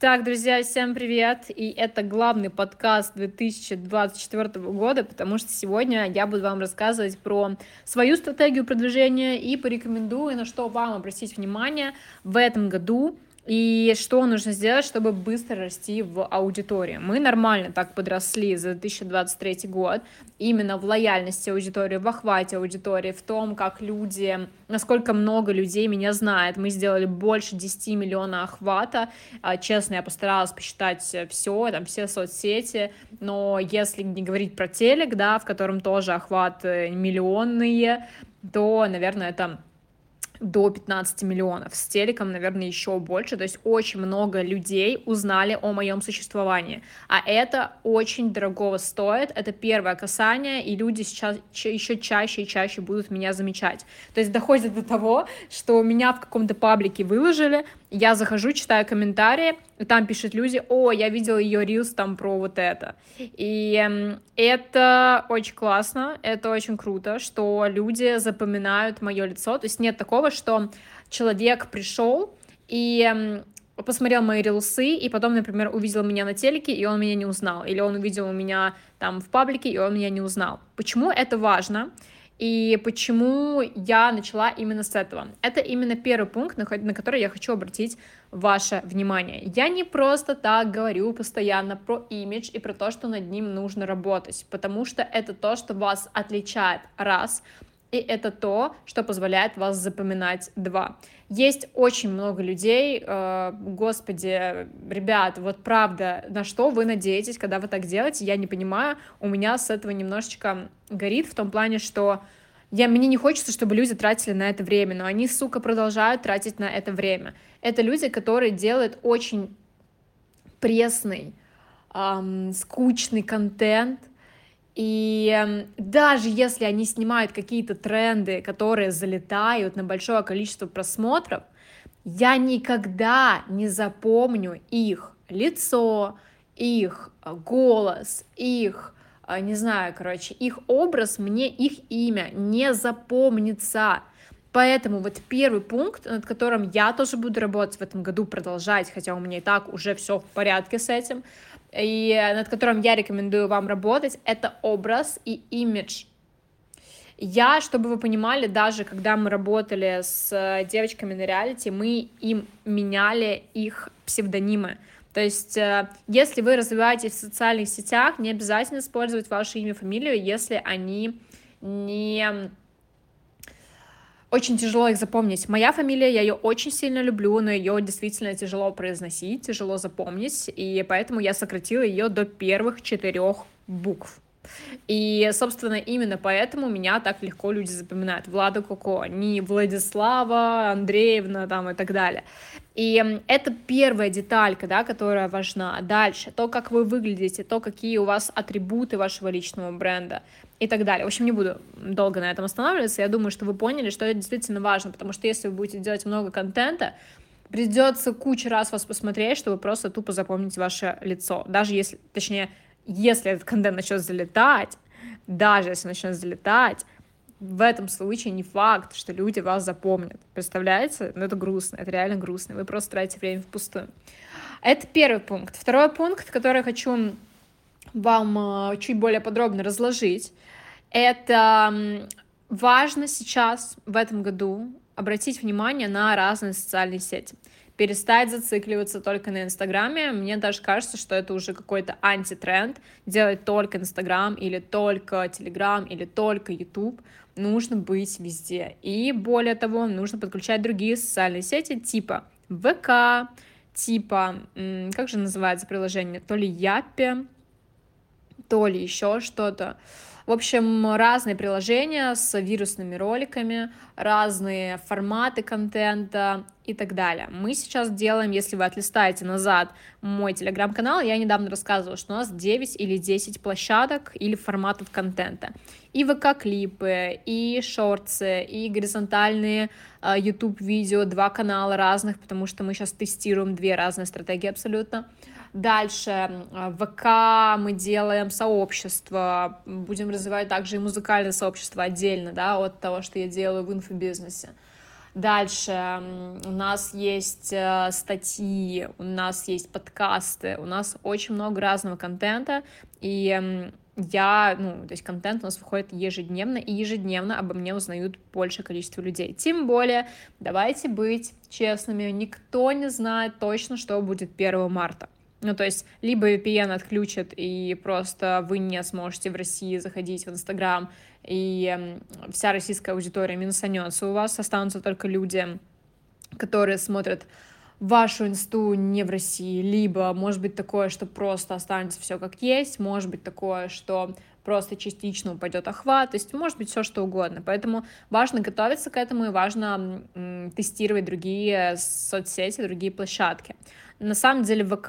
Так, друзья, всем привет! И это главный подкаст 2024 года, потому что сегодня я буду вам рассказывать про свою стратегию продвижения и порекомендую, на что вам обратить внимание в этом году, и что нужно сделать, чтобы быстро расти в аудитории? Мы нормально так подросли за 2023 год, именно в лояльности аудитории, в охвате аудитории, в том, как люди, насколько много людей меня знает. Мы сделали больше 10 миллионов охвата. А, честно, я постаралась посчитать все, там все соцсети, но если не говорить про телек, да, в котором тоже охват э, миллионные, то, наверное, это до 15 миллионов, с телеком, наверное, еще больше, то есть очень много людей узнали о моем существовании, а это очень дорогого стоит, это первое касание, и люди сейчас еще чаще и чаще будут меня замечать, то есть доходит до того, что меня в каком-то паблике выложили, я захожу, читаю комментарии, и там пишут люди, о, я видел ее рилс там про вот это. И это очень классно, это очень круто, что люди запоминают мое лицо. То есть нет такого, что человек пришел и посмотрел мои рилсы, и потом, например, увидел меня на телеке, и он меня не узнал. Или он увидел меня там в паблике, и он меня не узнал. Почему это важно? И почему я начала именно с этого? Это именно первый пункт, на, который я хочу обратить ваше внимание. Я не просто так говорю постоянно про имидж и про то, что над ним нужно работать, потому что это то, что вас отличает, раз, и это то, что позволяет вас запоминать, два. Есть очень много людей, э, господи, ребят, вот правда, на что вы надеетесь, когда вы так делаете, я не понимаю, у меня с этого немножечко горит в том плане, что я, мне не хочется, чтобы люди тратили на это время, но они, сука, продолжают тратить на это время. Это люди, которые делают очень пресный, эм, скучный контент, и эм, даже если они снимают какие-то тренды, которые залетают на большое количество просмотров, я никогда не запомню их лицо, их э, голос, их, э, не знаю, короче, их образ, мне их имя не запомнится. Поэтому вот первый пункт, над которым я тоже буду работать в этом году, продолжать, хотя у меня и так уже все в порядке с этим, и над которым я рекомендую вам работать, это образ и имидж. Я, чтобы вы понимали, даже когда мы работали с э, девочками на реалити, мы им меняли их псевдонимы. То есть, э, если вы развиваетесь в социальных сетях, не обязательно использовать ваше имя, фамилию, если они не очень тяжело их запомнить. Моя фамилия, я ее очень сильно люблю, но ее действительно тяжело произносить, тяжело запомнить, и поэтому я сократила ее до первых четырех букв. И, собственно, именно поэтому меня так легко люди запоминают. Влада Коко, не Владислава Андреевна там и так далее. И это первая деталька, да, которая важна. Дальше, то, как вы выглядите, то, какие у вас атрибуты вашего личного бренда и так далее. В общем, не буду долго на этом останавливаться. Я думаю, что вы поняли, что это действительно важно, потому что если вы будете делать много контента, придется кучу раз вас посмотреть, чтобы просто тупо запомнить ваше лицо. Даже если, точнее, если этот контент начнет залетать, даже если начнет залетать, в этом случае не факт, что люди вас запомнят. Представляете? Ну, это грустно, это реально грустно. Вы просто тратите время впустую. Это первый пункт. Второй пункт, который я хочу вам э, чуть более подробно разложить, это важно сейчас, в этом году, обратить внимание на разные социальные сети. Перестать зацикливаться только на Инстаграме. Мне даже кажется, что это уже какой-то антитренд. Делать только Инстаграм или только Телеграм или только Ютуб. Нужно быть везде. И более того, нужно подключать другие социальные сети типа ВК, типа, как же называется приложение, то ли Япи, то ли еще что-то. В общем, разные приложения с вирусными роликами, разные форматы контента и так далее. Мы сейчас делаем, если вы отлистаете назад мой телеграм-канал, я недавно рассказывала, что у нас 9 или 10 площадок или форматов контента. И ВК-клипы, и шорты, и горизонтальные uh, YouTube-видео, два канала разных, потому что мы сейчас тестируем две разные стратегии абсолютно. Дальше ВК мы делаем сообщество, будем развивать также и музыкальное сообщество отдельно, да, от того, что я делаю в инфобизнесе. Дальше у нас есть э, статьи, у нас есть подкасты, у нас очень много разного контента, и я, ну, то есть контент у нас выходит ежедневно, и ежедневно обо мне узнают большее количество людей. Тем более, давайте быть честными, никто не знает точно, что будет 1 марта. Ну, то есть, либо VPN отключат, и просто вы не сможете в России заходить в Инстаграм, и вся российская аудитория минусанется, у вас останутся только люди, которые смотрят вашу инсту не в России, либо может быть такое, что просто останется все как есть, может быть такое, что просто частично упадет охват, то есть может быть все что угодно. Поэтому важно готовиться к этому и важно тестировать другие соцсети, другие площадки. На самом деле ВК,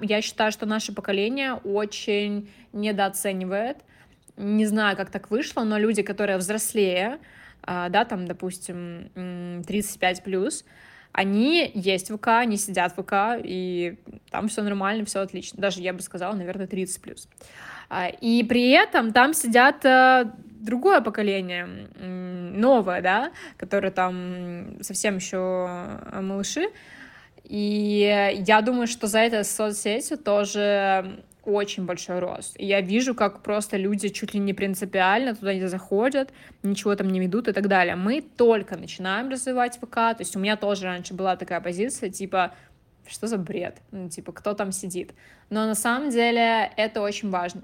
я считаю, что наше поколение очень недооценивает. Не знаю, как так вышло, но люди, которые взрослее, а, да, там, допустим, 35 плюс, они есть в ВК, они сидят в ВК, и там все нормально, все отлично. Даже я бы сказала, наверное, 30 плюс. А, и при этом там сидят э, другое поколение, новое, да, которое там совсем еще малыши. И я думаю, что за этой соцсетью тоже очень большой рост. И я вижу, как просто люди чуть ли не принципиально туда не заходят, ничего там не ведут и так далее. Мы только начинаем развивать ВК, то есть у меня тоже раньше была такая позиция, типа, что за бред, ну, типа, кто там сидит. Но на самом деле это очень важно.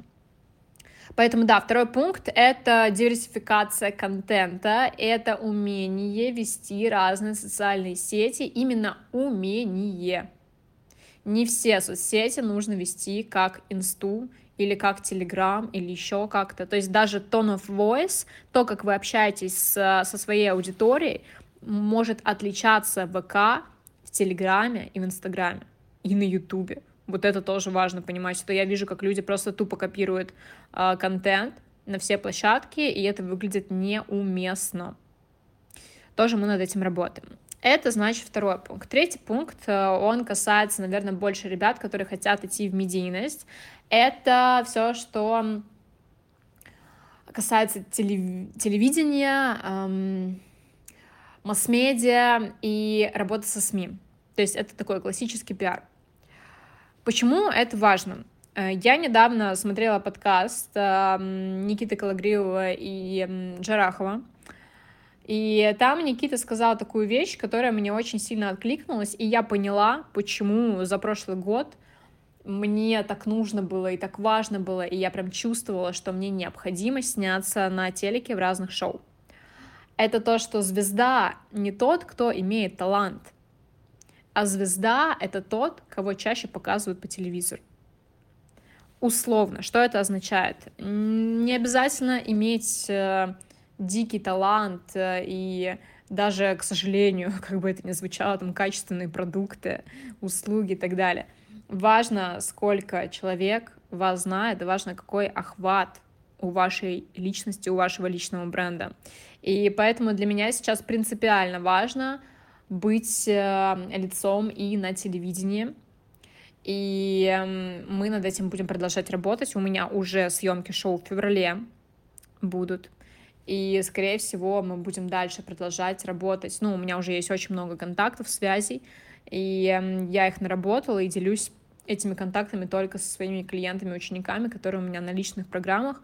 Поэтому, да, второй пункт — это диверсификация контента, это умение вести разные социальные сети, именно умение. Не все соцсети нужно вести как инсту или как Telegram, или еще как-то. То есть даже tone of voice, то, как вы общаетесь с, со своей аудиторией, может отличаться в ВК, в Телеграме и в Инстаграме, и на Ютубе. Вот это тоже важно понимать, что я вижу, как люди просто тупо копируют э, контент на все площадки, и это выглядит неуместно. Тоже мы над этим работаем. Это значит второй пункт. Третий пункт, э, он касается, наверное, больше ребят, которые хотят идти в медийность. Это все, что касается телев... телевидения, эм, масс-медиа и работы со СМИ. То есть это такой классический пиар. Почему это важно? Э, я недавно смотрела подкаст эм, Никиты Калагриева и Джарахова, и там Никита сказал такую вещь, которая мне очень сильно откликнулась, и я поняла, почему за прошлый год мне так нужно было и так важно было, и я прям чувствовала, что мне необходимо сняться на телеке в разных шоу. Это то, что звезда не тот, кто имеет талант, а звезда — это тот, кого чаще показывают по телевизору. Условно, что это означает? Не обязательно иметь э, дикий талант э, и даже, к сожалению, как бы это ни звучало, там качественные продукты, услуги и так далее. Важно, сколько человек вас знает, важно, какой охват у вашей личности, у вашего личного бренда. И поэтому для меня сейчас принципиально важно быть э, лицом и на телевидении. И эм, мы над этим будем продолжать работать. У меня уже съемки шоу в феврале будут. И, скорее всего, мы будем дальше продолжать работать. Ну, у меня уже есть очень много контактов, связей, и эм, я их наработала и делюсь этими контактами только со своими клиентами, учениками, которые у меня на личных программах.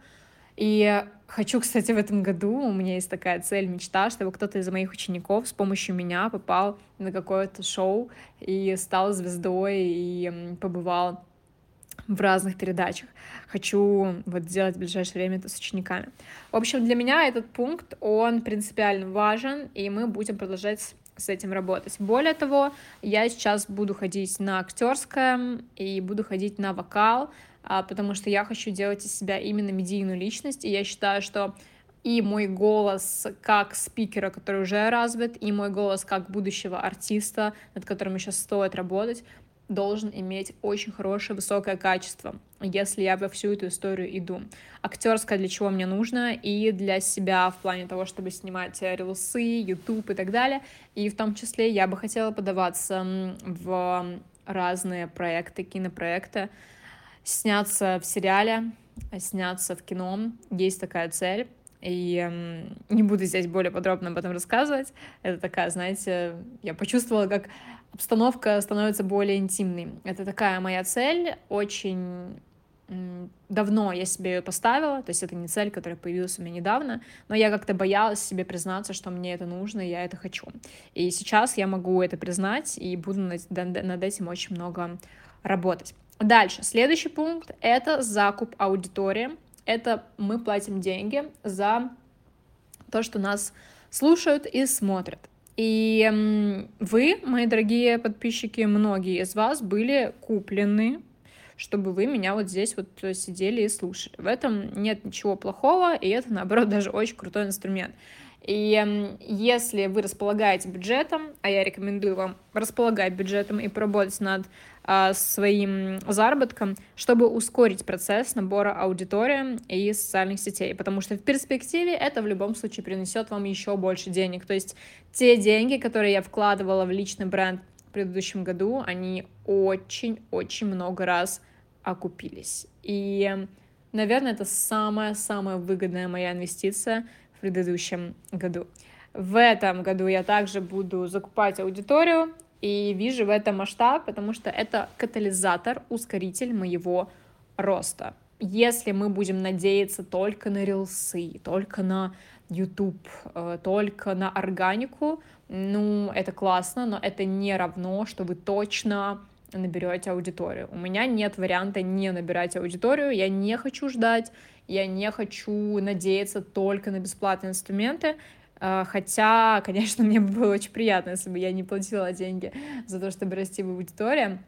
И хочу, кстати, в этом году, у меня есть такая цель, мечта, чтобы кто-то из моих учеников с помощью меня попал на какое-то шоу и стал звездой, и побывал в разных передачах. Хочу вот сделать в ближайшее время это с учениками. В общем, для меня этот пункт, он принципиально важен, и мы будем продолжать с этим работать. Более того, я сейчас буду ходить на актерское и буду ходить на вокал, а, потому что я хочу делать из себя именно медийную личность, и я считаю, что и мой голос как спикера, который уже развит, и мой голос как будущего артиста, над которым еще стоит работать, должен иметь очень хорошее, высокое качество, если я во всю эту историю иду. Актерская для чего мне нужно, и для себя в плане того, чтобы снимать рилсы, YouTube и так далее. И в том числе я бы хотела подаваться в разные проекты, кинопроекты, сняться в сериале, сняться в кино. Есть такая цель. И не буду здесь более подробно об этом рассказывать. Это такая, знаете, я почувствовала, как обстановка становится более интимной. Это такая моя цель, очень давно я себе ее поставила, то есть это не цель, которая появилась у меня недавно, но я как-то боялась себе признаться, что мне это нужно, и я это хочу. И сейчас я могу это признать, и буду над, этим очень много работать. Дальше, следующий пункт — это закуп аудитории. Это мы платим деньги за то, что нас слушают и смотрят. И вы, мои дорогие подписчики, многие из вас были куплены чтобы вы меня вот здесь вот э, сидели и слушали. В этом нет ничего плохого, и это, наоборот, даже очень крутой инструмент. И если вы располагаете бюджетом, а я рекомендую вам располагать бюджетом и поработать над а, своим заработком, чтобы ускорить процесс набора аудитории и социальных сетей, потому что в перспективе это в любом случае принесет вам еще больше денег. То есть те деньги, которые я вкладывала в личный бренд в предыдущем году, они очень-очень много раз окупились. И, наверное, это самая-самая выгодная моя инвестиция в предыдущем году. В этом году я также буду закупать аудиторию и вижу в этом масштаб, потому что это катализатор, ускоритель моего роста. Если мы будем надеяться только на рилсы, только на YouTube, э, только на органику, ну, это классно, но это не равно, что вы точно наберете аудиторию. У меня нет варианта не набирать аудиторию, я не хочу ждать, я не хочу надеяться только на бесплатные инструменты, Хотя, конечно, мне бы было очень приятно, если бы я не платила деньги за то, чтобы расти в аудитории.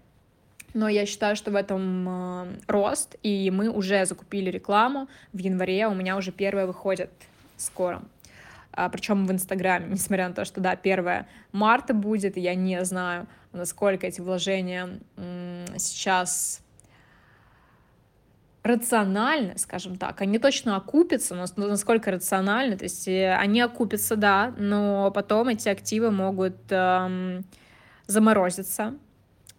Но я считаю, что в этом э, рост, и мы уже закупили рекламу. В январе у меня уже первая выходит скоро. А, причем в Инстаграме, несмотря на то, что, да, 1 марта будет, я не знаю, насколько эти вложения сейчас рациональны, скажем так, они точно окупятся, но насколько рациональны, то есть э, они окупятся, да, но потом эти активы могут эм, заморозиться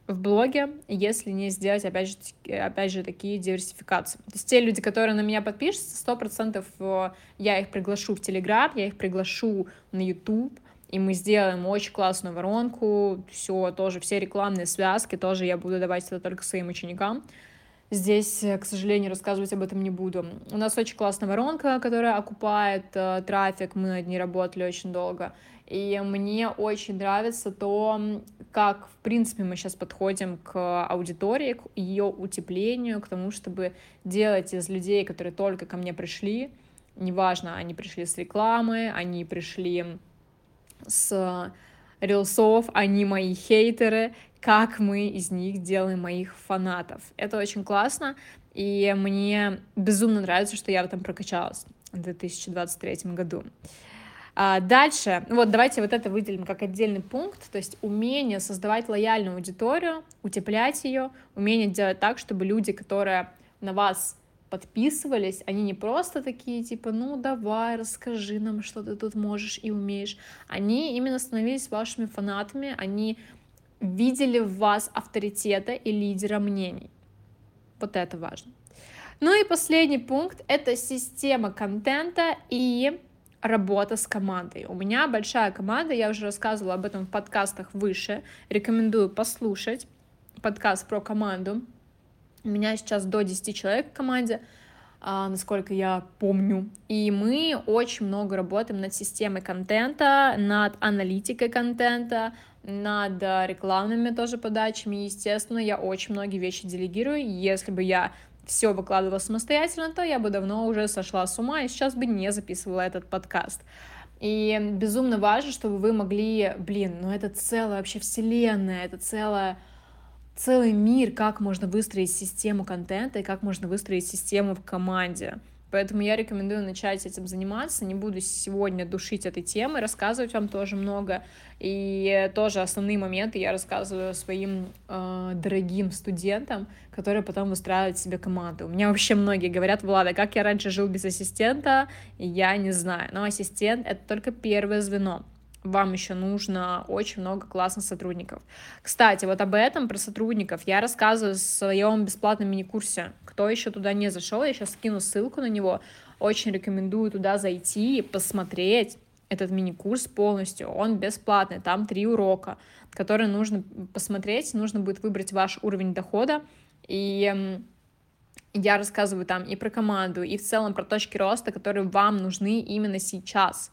в блоге, если не сделать, опять же, опять же, такие диверсификации. То есть те люди, которые на меня подпишутся, сто процентов э, я их приглашу в Телеграм, я их приглашу на YouTube, и мы сделаем очень классную воронку, все тоже, все рекламные связки тоже я буду давать это только своим ученикам. Здесь, э, к сожалению, рассказывать об этом не буду. У нас очень классная воронка, которая окупает э, трафик, мы над ней работали очень долго. И мне очень нравится то, как, в принципе, мы сейчас подходим к аудитории, к ее утеплению, к тому, чтобы делать из людей, которые только ко мне пришли, неважно, они пришли с рекламы, они пришли с рилсов, они мои хейтеры, как мы из них делаем моих фанатов. Это очень классно, и мне безумно нравится, что я в этом прокачалась в 2023 году. А дальше, вот давайте вот это выделим как отдельный пункт, то есть умение создавать лояльную аудиторию, утеплять ее, умение делать так, чтобы люди, которые на вас подписывались, они не просто такие, типа, ну давай, расскажи нам, что ты тут можешь и умеешь. Они именно становились вашими фанатами, они видели в вас авторитета и лидера мнений. Вот это важно. Ну и последний пункт — это система контента и работа с командой. У меня большая команда, я уже рассказывала об этом в подкастах выше, рекомендую послушать подкаст про команду. У меня сейчас до 10 человек в команде, а, насколько я помню. И мы очень много работаем над системой контента, над аналитикой контента, над рекламными тоже подачами. Естественно, я очень многие вещи делегирую. Если бы я все выкладывала самостоятельно, то я бы давно уже сошла с ума и сейчас бы не записывала этот подкаст. И безумно важно, чтобы вы могли, блин, ну это целая вообще вселенная, это целая целый мир, как можно выстроить систему контента и как можно выстроить систему в команде. Поэтому я рекомендую начать этим заниматься. Не буду сегодня душить этой темы, рассказывать вам тоже много. И тоже основные моменты я рассказываю своим э, дорогим студентам, которые потом выстраивают себе команду. У меня вообще многие говорят, Влада, как я раньше жил без ассистента, я не знаю. Но ассистент — это только первое звено вам еще нужно очень много классных сотрудников. Кстати, вот об этом, про сотрудников, я рассказываю в своем бесплатном мини-курсе. Кто еще туда не зашел, я сейчас скину ссылку на него. очень рекомендую туда зайти, посмотреть этот мини-курс полностью, он бесплатный, там три урока, которые нужно посмотреть, нужно будет выбрать ваш уровень дохода, и я рассказываю там и про команду, и в целом про точки роста, которые вам нужны именно сейчас.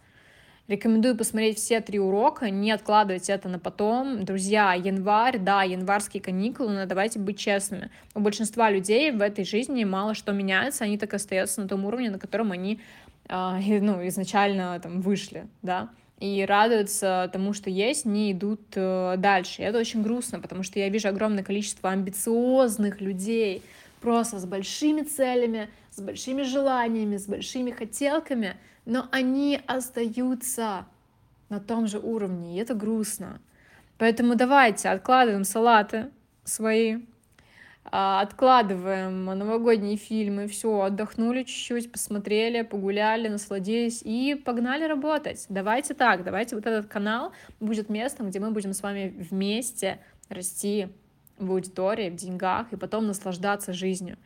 Рекомендую посмотреть все три урока, не откладывать это на потом. Друзья, январь, да, январские каникулы, но давайте быть честными. У большинства людей в этой жизни мало что меняется, они так остаются на том уровне, на котором они э, ну, изначально там вышли, да и радуются тому, что есть, не идут э, дальше. И это очень грустно, потому что я вижу огромное количество амбициозных людей, просто с большими целями, с большими желаниями, с большими хотелками, но они остаются на том же уровне, и это грустно. Поэтому давайте откладываем салаты свои, а, откладываем новогодние фильмы, все, отдохнули чуть-чуть, посмотрели, погуляли, насладились и погнали работать. Давайте так, давайте вот этот канал будет местом, где мы будем с вами вместе расти в аудитории, в деньгах и потом наслаждаться жизнью.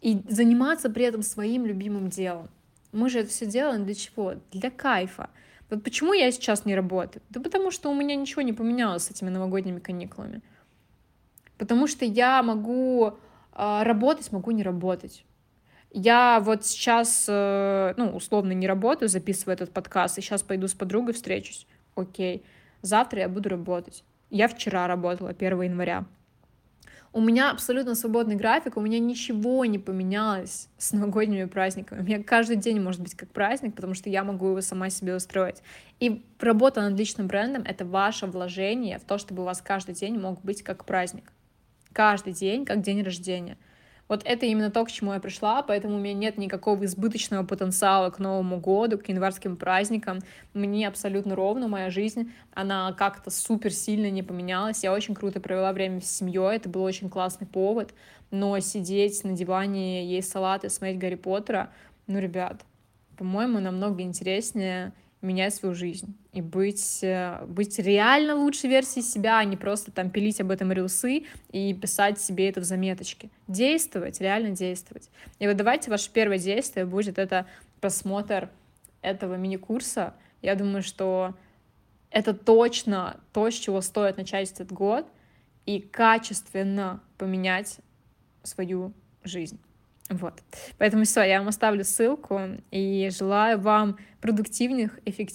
И заниматься при этом своим любимым делом. Мы же это все делаем для чего? Для кайфа. Вот почему я сейчас не работаю? Да потому что у меня ничего не поменялось с этими новогодними каникулами. Потому что я могу э, работать, могу не работать. Я вот сейчас, э, ну, условно не работаю, записываю этот подкаст, и сейчас пойду с подругой встречусь. Окей. Завтра я буду работать. Я вчера работала, 1 января. У меня абсолютно свободный график, у меня ничего не поменялось с новогодними праздниками. У меня каждый день может быть как праздник, потому что я могу его сама себе устроить. И работа над личным брендом — это ваше вложение в то, чтобы у вас каждый день мог быть как праздник. Каждый день как день рождения. Вот это именно то, к чему я пришла, поэтому у меня нет никакого избыточного потенциала к Новому году, к январским праздникам. Мне абсолютно ровно моя жизнь, она как-то супер сильно не поменялась. Я очень круто провела время с семьей, это был очень классный повод, но сидеть на диване, есть салат и смотреть Гарри Поттера, ну, ребят, по-моему, намного интереснее менять свою жизнь и быть, э, быть реально лучшей версией себя, а не просто там пилить об этом рилсы и писать себе это в заметочке. Действовать, реально действовать. И вот давайте ваше первое действие будет это просмотр этого мини-курса. Я думаю, что это точно то, с чего стоит начать этот год и качественно поменять свою жизнь. Вот. Поэтому все, я вам оставлю ссылку и желаю вам продуктивных, эффективных